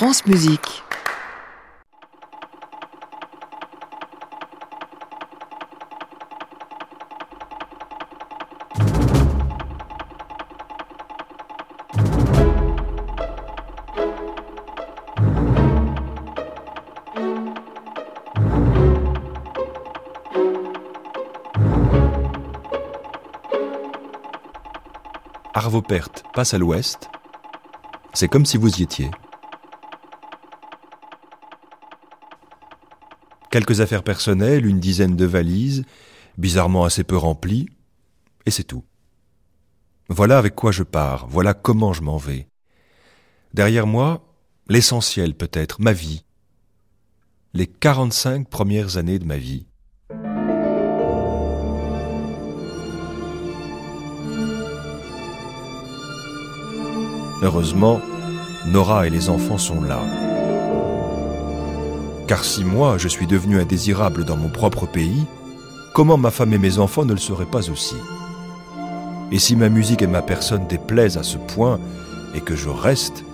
France Musique. Arvopert passe à l'ouest, c'est comme si vous y étiez. Quelques affaires personnelles, une dizaine de valises, bizarrement assez peu remplies, et c'est tout. Voilà avec quoi je pars, voilà comment je m'en vais. Derrière moi, l'essentiel peut-être, ma vie. Les 45 premières années de ma vie. Heureusement, Nora et les enfants sont là. Car si moi je suis devenu indésirable dans mon propre pays, comment ma femme et mes enfants ne le seraient pas aussi? Et si ma musique et ma personne déplaisent à ce point et que je reste,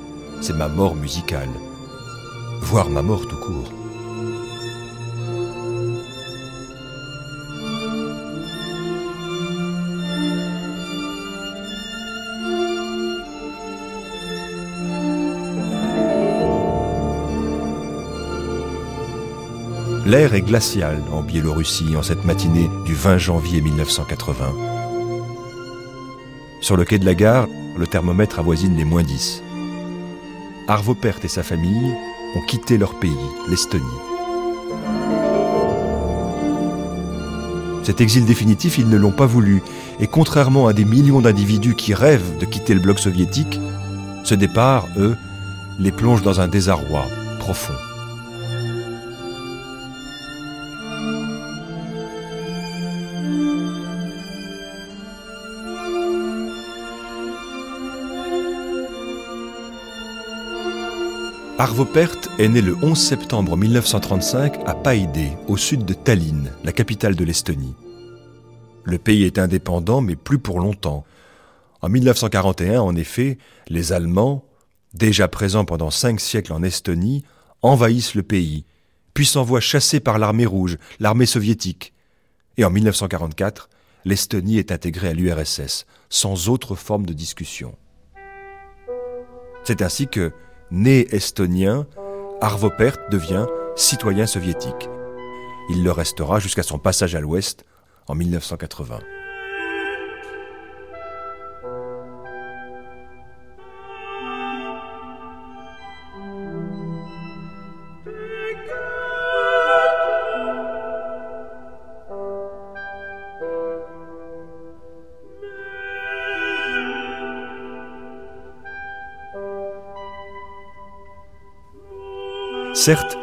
c'est ma mort musicale, voire ma mort tout court. L'air est glacial en Biélorussie en cette matinée du 20 janvier 1980. Sur le quai de la gare, le thermomètre avoisine les moins 10. Arvo Pärt et sa famille ont quitté leur pays, l'Estonie. Cet exil définitif, ils ne l'ont pas voulu, et contrairement à des millions d'individus qui rêvent de quitter le bloc soviétique, ce départ, eux, les plonge dans un désarroi profond. Arvo Pärt est né le 11 septembre 1935 à Paide, au sud de Tallinn, la capitale de l'Estonie. Le pays est indépendant, mais plus pour longtemps. En 1941, en effet, les Allemands, déjà présents pendant cinq siècles en Estonie, envahissent le pays, puis s'envoient chasser par l'armée rouge, l'armée soviétique. Et en 1944, l'Estonie est intégrée à l'URSS, sans autre forme de discussion. C'est ainsi que, Né estonien, Arvo Pärt devient citoyen soviétique. Il le restera jusqu'à son passage à l'Ouest en 1980. Certes,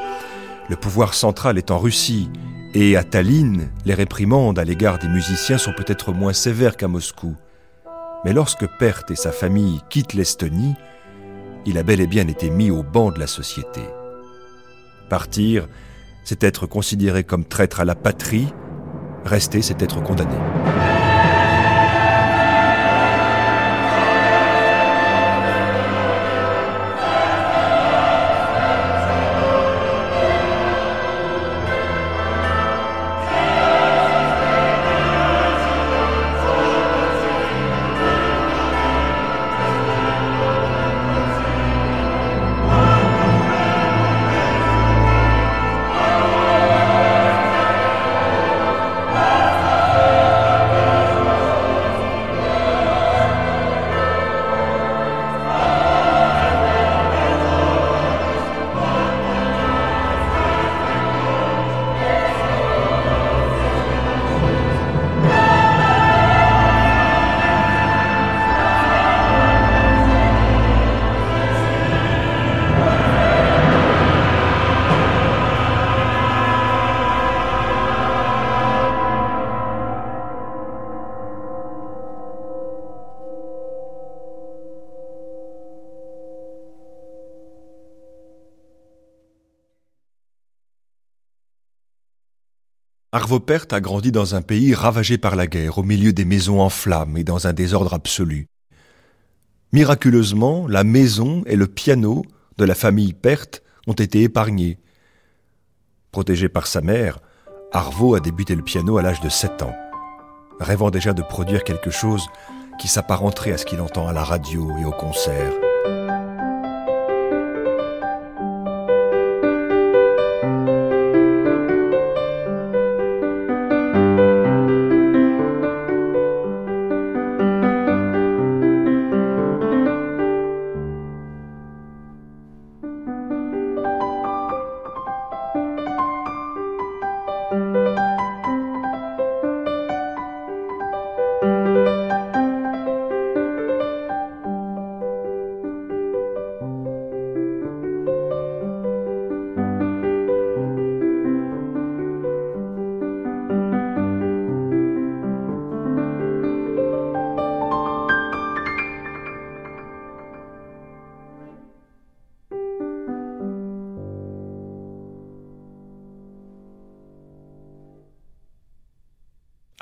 le pouvoir central est en Russie, et à Tallinn, les réprimandes à l'égard des musiciens sont peut-être moins sévères qu'à Moscou. Mais lorsque Pärt et sa famille quittent l'Estonie, il a bel et bien été mis au banc de la société. Partir, c'est être considéré comme traître à la patrie, rester, c'est être condamné. Arvo Pärt a grandi dans un pays ravagé par la guerre, au milieu des maisons en flammes et dans un désordre absolu. Miraculeusement, la maison et le piano de la famille Perth ont été épargnés. Protégé par sa mère, Arvo a débuté le piano à l'âge de 7 ans, rêvant déjà de produire quelque chose qui s'apparenterait à ce qu'il entend à la radio et au concert.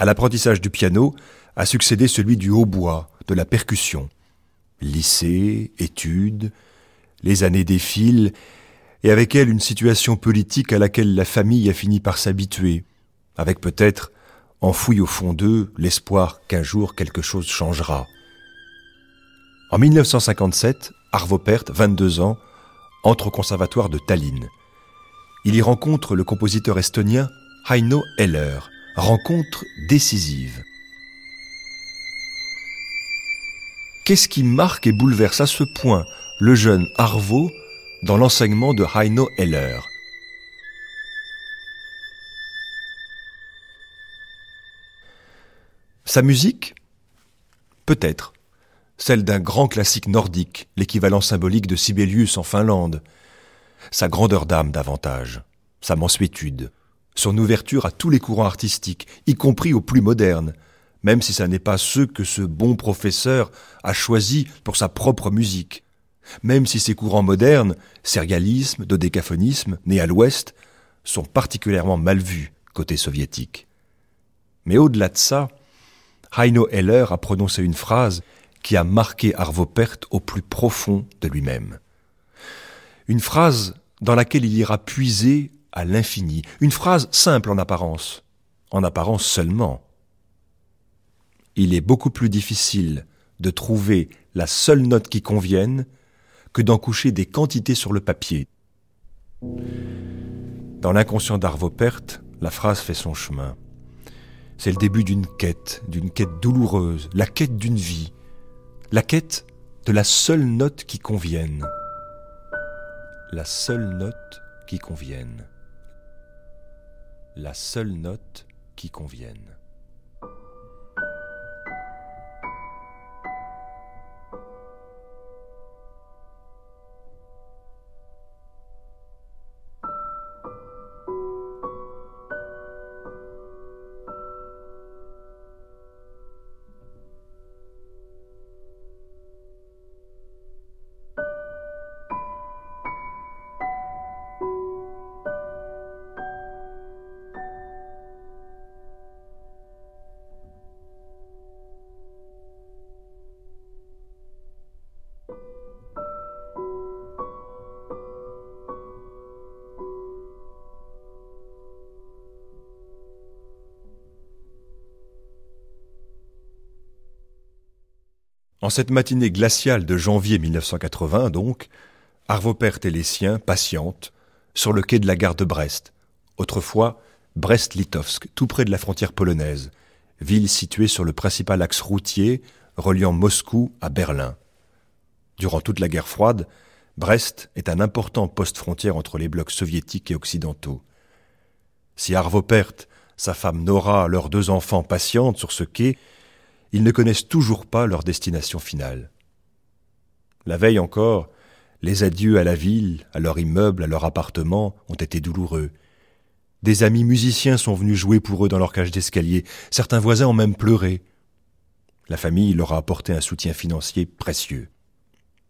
À l'apprentissage du piano a succédé celui du hautbois, de la percussion. Lycée, études, les années défilent, et avec elles une situation politique à laquelle la famille a fini par s'habituer, avec peut-être, enfoui au fond d'eux, l'espoir qu'un jour quelque chose changera. En 1957, Arvo Pärt, 22 ans, entre au conservatoire de Tallinn. Il y rencontre le compositeur estonien Heino Heller, rencontre décisive. Qu'est-ce qui marque et bouleverse à ce point le jeune Arvo dans l'enseignement de Heino Heller? Sa musique? Peut-être. Celle d'un grand classique nordique, l'équivalent symbolique de Sibelius en Finlande. Sa grandeur d'âme davantage, sa mansuétude, son ouverture à tous les courants artistiques, y compris aux plus modernes, même si ça n'est pas ceux que ce bon professeur a choisis pour sa propre musique, même si ces courants modernes, sérialisme, dodécaphonisme, nés à l'ouest, sont particulièrement mal vus côté soviétique. Mais au-delà de ça, Heino Heller a prononcé une phrase qui a marqué Arvo Pärt au plus profond de lui-même. Une phrase dans laquelle il ira puiser à l'infini. Une phrase simple en apparence, en apparence seulement. Il est beaucoup plus difficile de trouver la seule note qui convienne que d'en coucher des quantités sur le papier. Dans l'inconscient d'Arvo Pärt, la phrase fait son chemin. C'est le début d'une quête, d'une quête douloureuse, la quête d'une vie, la quête de la seule note qui convienne. La seule note qui convienne la seule note qui convienne. En cette matinée glaciale de janvier 1980, donc, Arvo et les siens patientent sur le quai de la gare de Brest, autrefois Brest-Litovsk, tout près de la frontière polonaise, ville située sur le principal axe routier reliant Moscou à Berlin. Durant toute la guerre froide, Brest est un important poste frontière entre les blocs soviétiques et occidentaux. Si Arvo Pärt, sa femme Nora, leurs deux enfants patientent sur ce quai, ils ne connaissent toujours pas leur destination finale. La veille encore, les adieux à la ville, à leur immeuble, à leur appartement ont été douloureux. Des amis musiciens sont venus jouer pour eux dans leur cage d'escalier, certains voisins ont même pleuré. La famille leur a apporté un soutien financier précieux.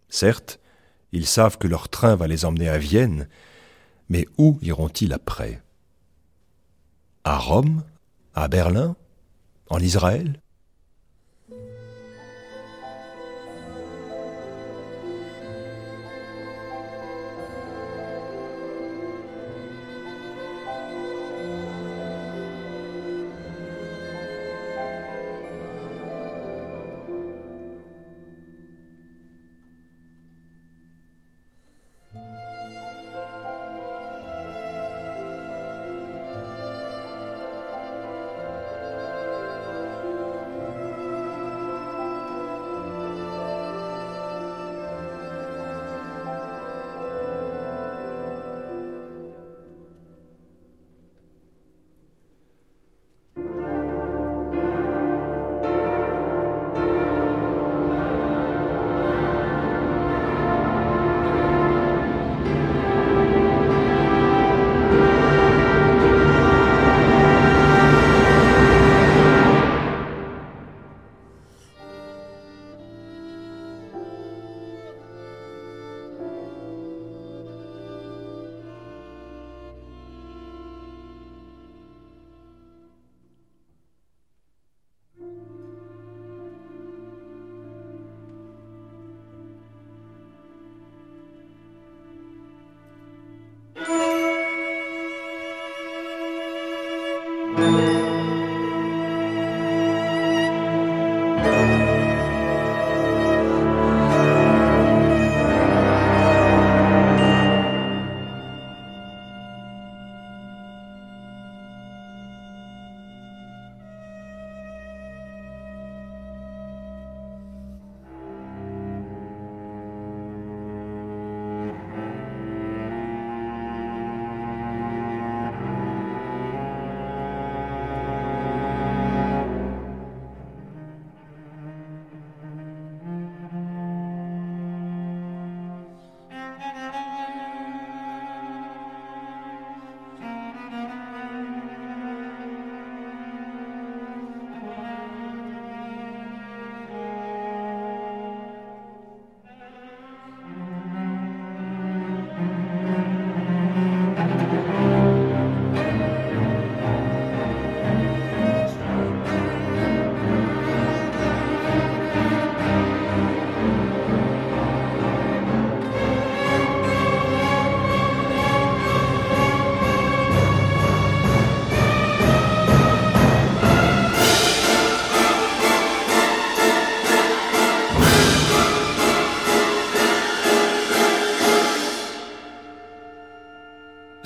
Certes, ils savent que leur train va les emmener à Vienne, mais où iront-ils après? À Rome? À Berlin? En Israël?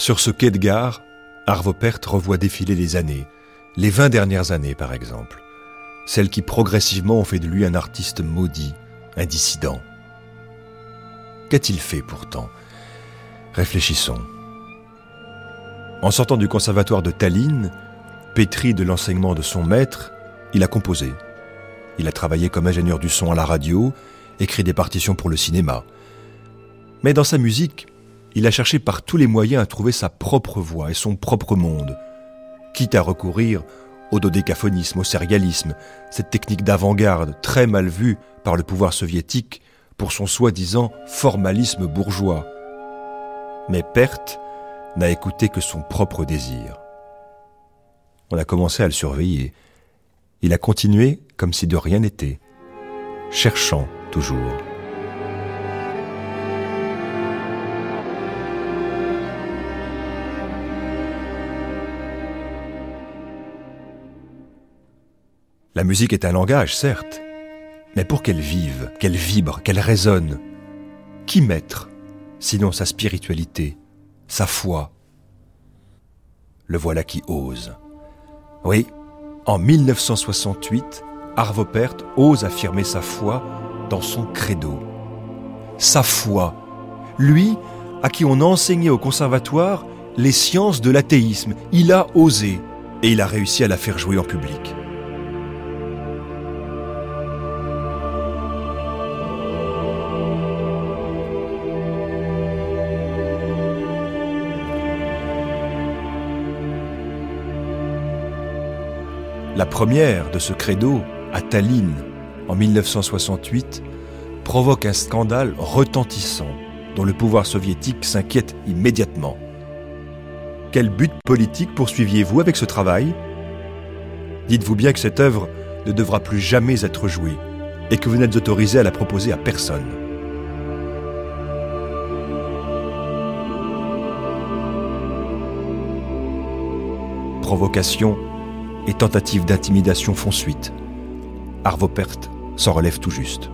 Sur ce quai de gare, Arvo Pärt revoit défiler les années, les vingt dernières années par exemple, celles qui progressivement ont fait de lui un artiste maudit, un dissident. Qu'a-t-il fait pourtant? Réfléchissons. En sortant du conservatoire de Tallinn, pétri de l'enseignement de son maître, il a composé. Il a travaillé comme ingénieur du son à la radio, écrit des partitions pour le cinéma. Mais dans sa musique, il a cherché par tous les moyens à trouver sa propre voix et son propre monde, quitte à recourir au dodécaphonisme, au sérialisme, cette technique d'avant-garde très mal vue par le pouvoir soviétique pour son soi-disant formalisme bourgeois. Mais Perte n'a écouté que son propre désir. On a commencé à le surveiller. Il a continué comme si de rien n'était, cherchant toujours. La musique est un langage, certes, mais pour qu'elle vive, qu'elle vibre, qu'elle résonne, qui mettre, sinon sa spiritualité, sa foi? Le voilà qui ose. Oui, en 1968, Arvo Pärt ose affirmer sa foi dans son credo. Sa foi. Lui, à qui on a enseigné au conservatoire les sciences de l'athéisme, il a osé et il a réussi à la faire jouer en public. La première de ce credo, à Tallinn, en 1968, provoque un scandale retentissant dont le pouvoir soviétique s'inquiète immédiatement. Quel but politique poursuiviez-vous avec ce travail? Dites-vous bien que cette œuvre ne devra plus jamais être jouée et que vous n'êtes autorisé à la proposer à personne. Provocation et tentatives d'intimidation font suite. Arvo Pärt s'en relève tout juste.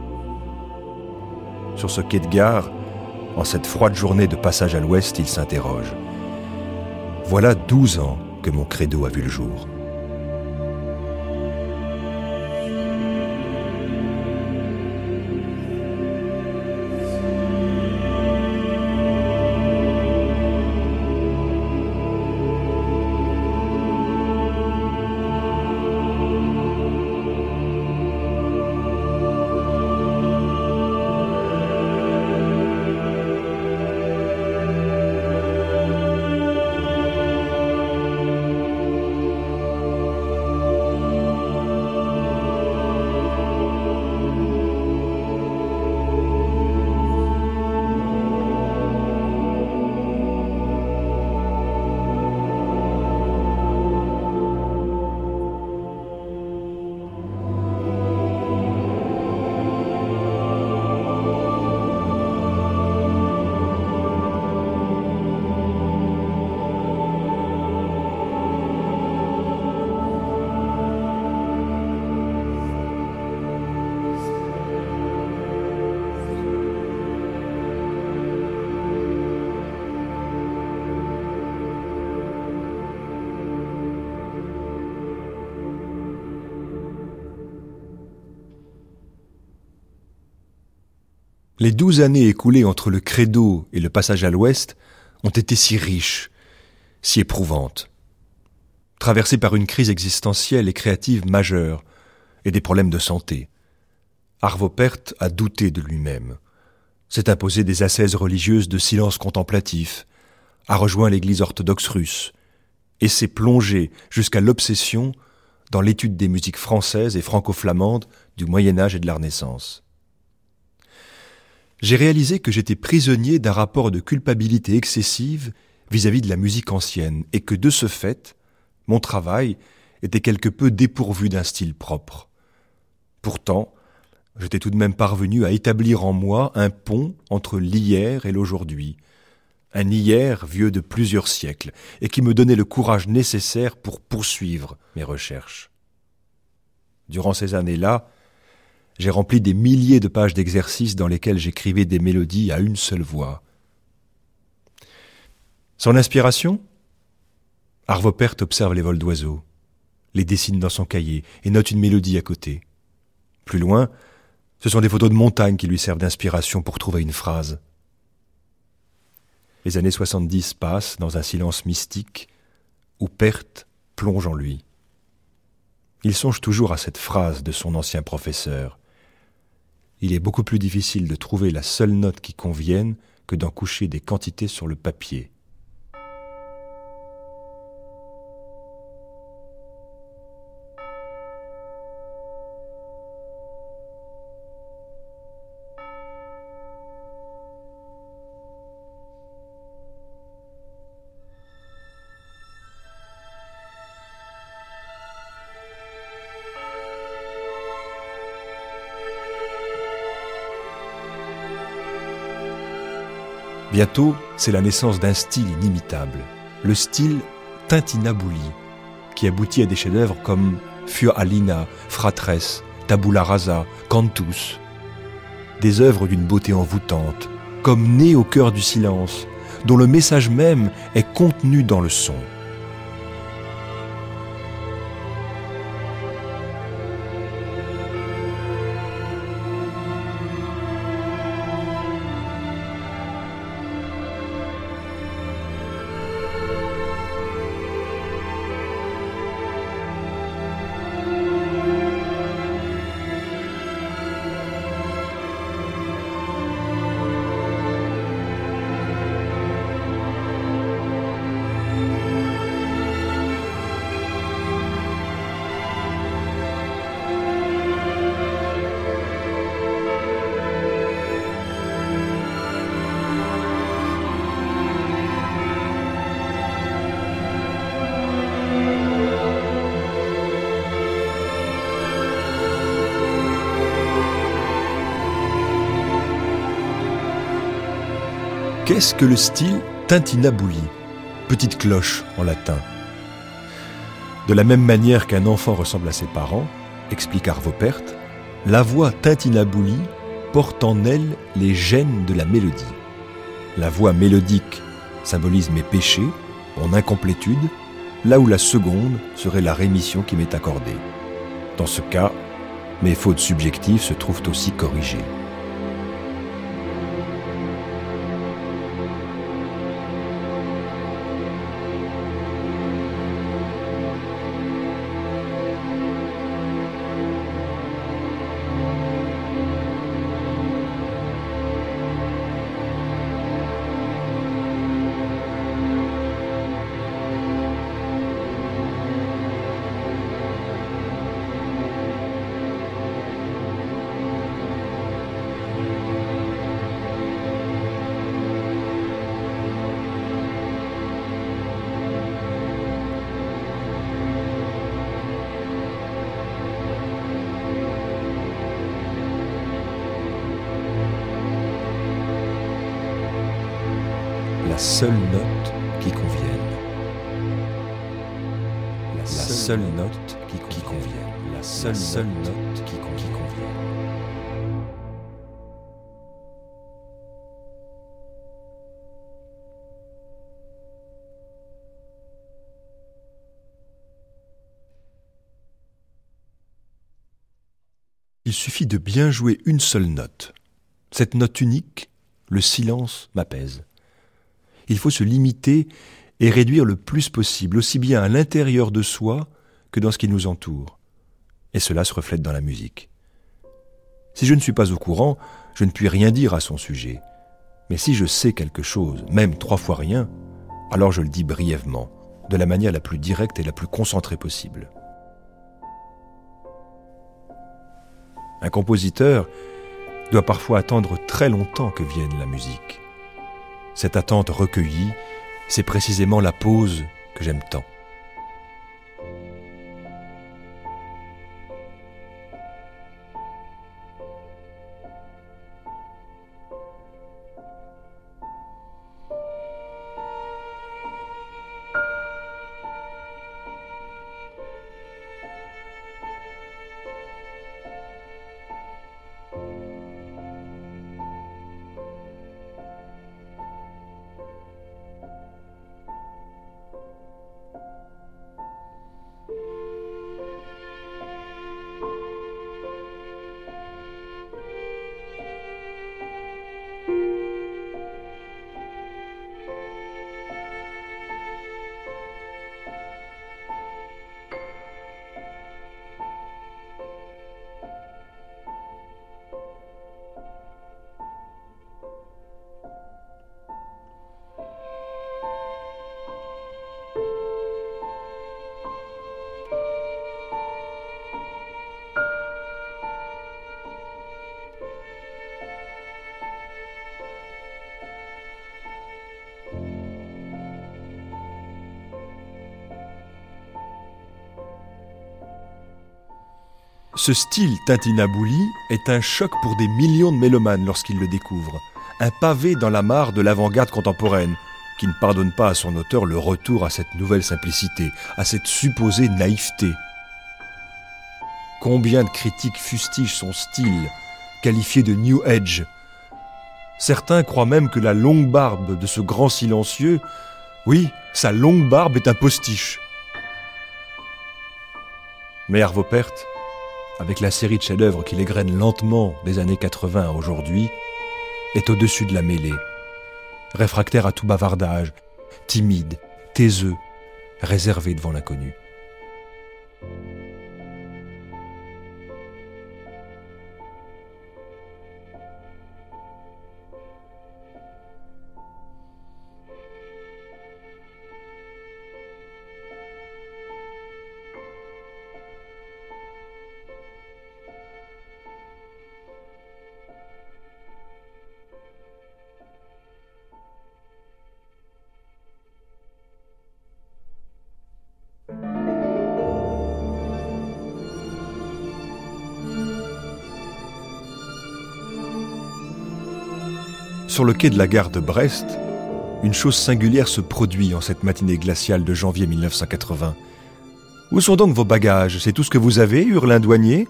Sur ce quai de gare, en cette froide journée de passage à l'ouest, il s'interroge. Voilà douze ans que mon credo a vu le jour. Les douze années écoulées entre le credo et le passage à l'ouest ont été si riches, si éprouvantes. Traversées par une crise existentielle et créative majeure et des problèmes de santé. Arvo Pärt a douté de lui-même, s'est imposé des ascèses religieuses de silence contemplatif, a rejoint l'église orthodoxe russe et s'est plongé jusqu'à l'obsession dans l'étude des musiques françaises et franco-flamandes du Moyen Âge et de la Renaissance j'ai réalisé que j'étais prisonnier d'un rapport de culpabilité excessive vis-à-vis de la musique ancienne, et que de ce fait, mon travail était quelque peu dépourvu d'un style propre. Pourtant, j'étais tout de même parvenu à établir en moi un pont entre l'hier et l'aujourd'hui, un hier vieux de plusieurs siècles, et qui me donnait le courage nécessaire pour poursuivre mes recherches. Durant ces années-là, j'ai rempli des milliers de pages d'exercices dans lesquels j'écrivais des mélodies à une seule voix. Son inspiration? Arvo Pärt observe les vols d'oiseaux, les dessine dans son cahier et note une mélodie à côté. Plus loin, ce sont des photos de montagnes qui lui servent d'inspiration pour trouver une phrase. Les années 70 passent dans un silence mystique où Perte plonge en lui. Il songe toujours à cette phrase de son ancien professeur. Il est beaucoup plus difficile de trouver la seule note qui convienne que d'en coucher des quantités sur le papier. C'est la naissance d'un style inimitable, le style Tintinabouli, qui aboutit à des chefs-d'œuvre comme Fur Alina, Fratres, Tabula Rasa, Cantus. Des œuvres d'une beauté envoûtante, comme nées au cœur du silence, dont le message même est contenu dans le son. Qu'est-ce que le style tintinabuli Petite cloche en latin. De la même manière qu'un enfant ressemble à ses parents, explique Arvo Pärt, la voix tintinabuli porte en elle les gènes de la mélodie. La voix mélodique symbolise mes péchés, mon incomplétude, là où la seconde serait la rémission qui m'est accordée. Dans ce cas, mes fautes subjectives se trouvent aussi corrigées. Seule note qui convienne. La, seule, note qui, convienne. La seule, seule note qui convienne. Il suffit de bien jouer une seule note. Cette note unique, le silence m'apaise il faut se limiter et réduire le plus possible, aussi bien à l'intérieur de soi que dans ce qui nous entoure. Et cela se reflète dans la musique. Si je ne suis pas au courant, je ne puis rien dire à son sujet. Mais si je sais quelque chose, même trois fois rien, alors je le dis brièvement, de la manière la plus directe et la plus concentrée possible. Un compositeur doit parfois attendre très longtemps que vienne la musique. Cette attente recueillie, c'est précisément la pause que j'aime tant. Ce style Tintinabouli est un choc pour des millions de mélomanes lorsqu'ils le découvrent. Un pavé dans la mare de l'avant-garde contemporaine, qui ne pardonne pas à son auteur le retour à cette nouvelle simplicité, à cette supposée naïveté. Combien de critiques fustigent son style, qualifié de New Age Certains croient même que la longue barbe de ce grand silencieux, oui, sa longue barbe est un postiche. Mais Arvo Pärt, avec la série de chefs-d'œuvre qu'il égrène lentement des années 80 à aujourd'hui, est au-dessus de la mêlée. Réfractaire à tout bavardage, timide, taiseux, réservé devant l'inconnu. Sur le quai de la gare de Brest, une chose singulière se produit en cette matinée glaciale de janvier 1980. Où sont donc vos bagages? C'est tout ce que vous avez? hurle un douanier.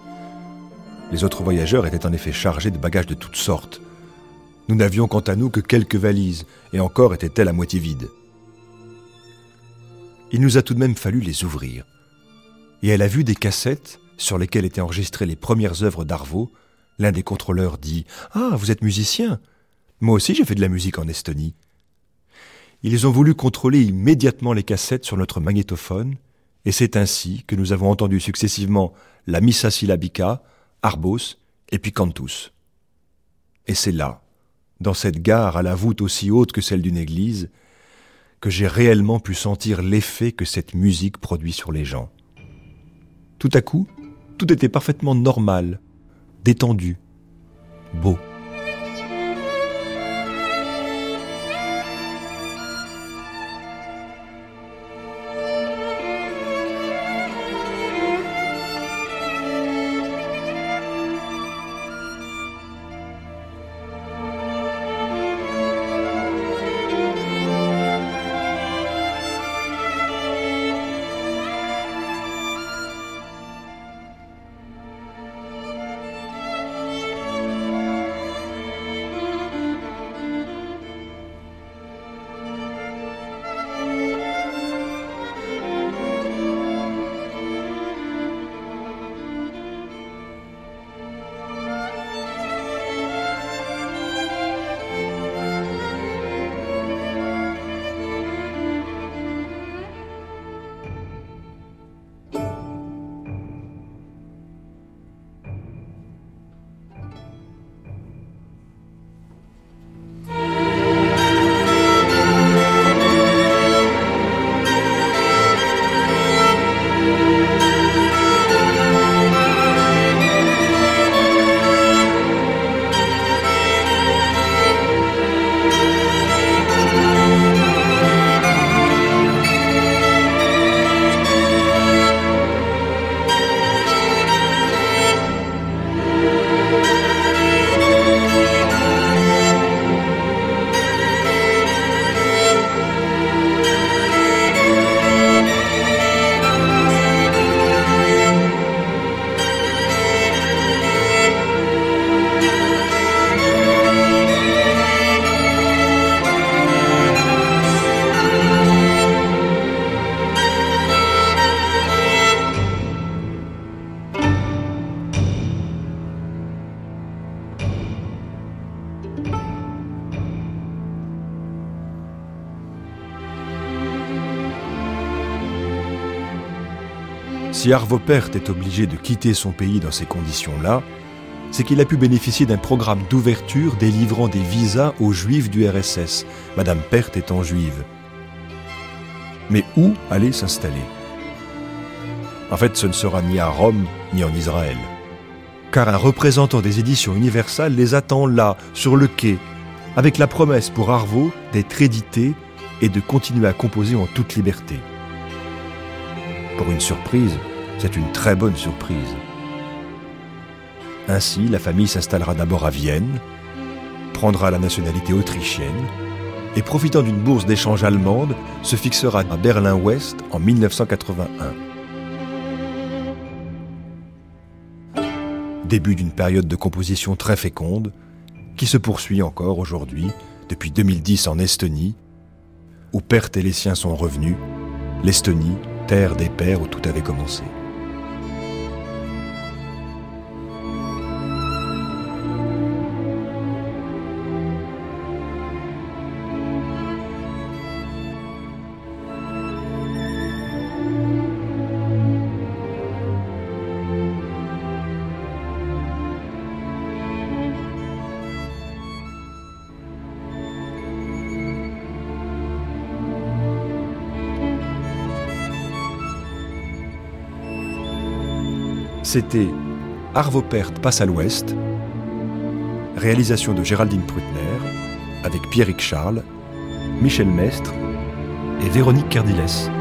Les autres voyageurs étaient en effet chargés de bagages de toutes sortes. Nous n'avions quant à nous que quelques valises, et encore étaient-elles à moitié vides. Il nous a tout de même fallu les ouvrir. Et elle a vu des cassettes sur lesquelles étaient enregistrées les premières œuvres d'Arvo. L'un des contrôleurs dit Ah, vous êtes musicien moi aussi j'ai fait de la musique en Estonie. Ils ont voulu contrôler immédiatement les cassettes sur notre magnétophone, et c'est ainsi que nous avons entendu successivement la Missa syllabica, Arbos et puis Cantus. Et c'est là, dans cette gare à la voûte aussi haute que celle d'une église, que j'ai réellement pu sentir l'effet que cette musique produit sur les gens. Tout à coup, tout était parfaitement normal, détendu, beau. Si Arvo Pärt est obligé de quitter son pays dans ces conditions-là, c'est qu'il a pu bénéficier d'un programme d'ouverture délivrant des visas aux juifs du RSS, Madame Pärt étant juive. Mais où aller s'installer? En fait, ce ne sera ni à Rome ni en Israël. Car un représentant des éditions Universal les attend là, sur le quai, avec la promesse pour Arvo d'être édité et de continuer à composer en toute liberté. Pour une surprise, c'est une très bonne surprise. Ainsi, la famille s'installera d'abord à Vienne, prendra la nationalité autrichienne et profitant d'une bourse d'échange allemande, se fixera à Berlin-Ouest en 1981. Début d'une période de composition très féconde, qui se poursuit encore aujourd'hui, depuis 2010 en Estonie, où Perth et les siens sont revenus, l'Estonie, terre des pères où tout avait commencé. C'était Arvo Pärt passe à l'ouest, réalisation de Géraldine Prutner, avec Pierrick Charles, Michel Mestre et Véronique Cardiles.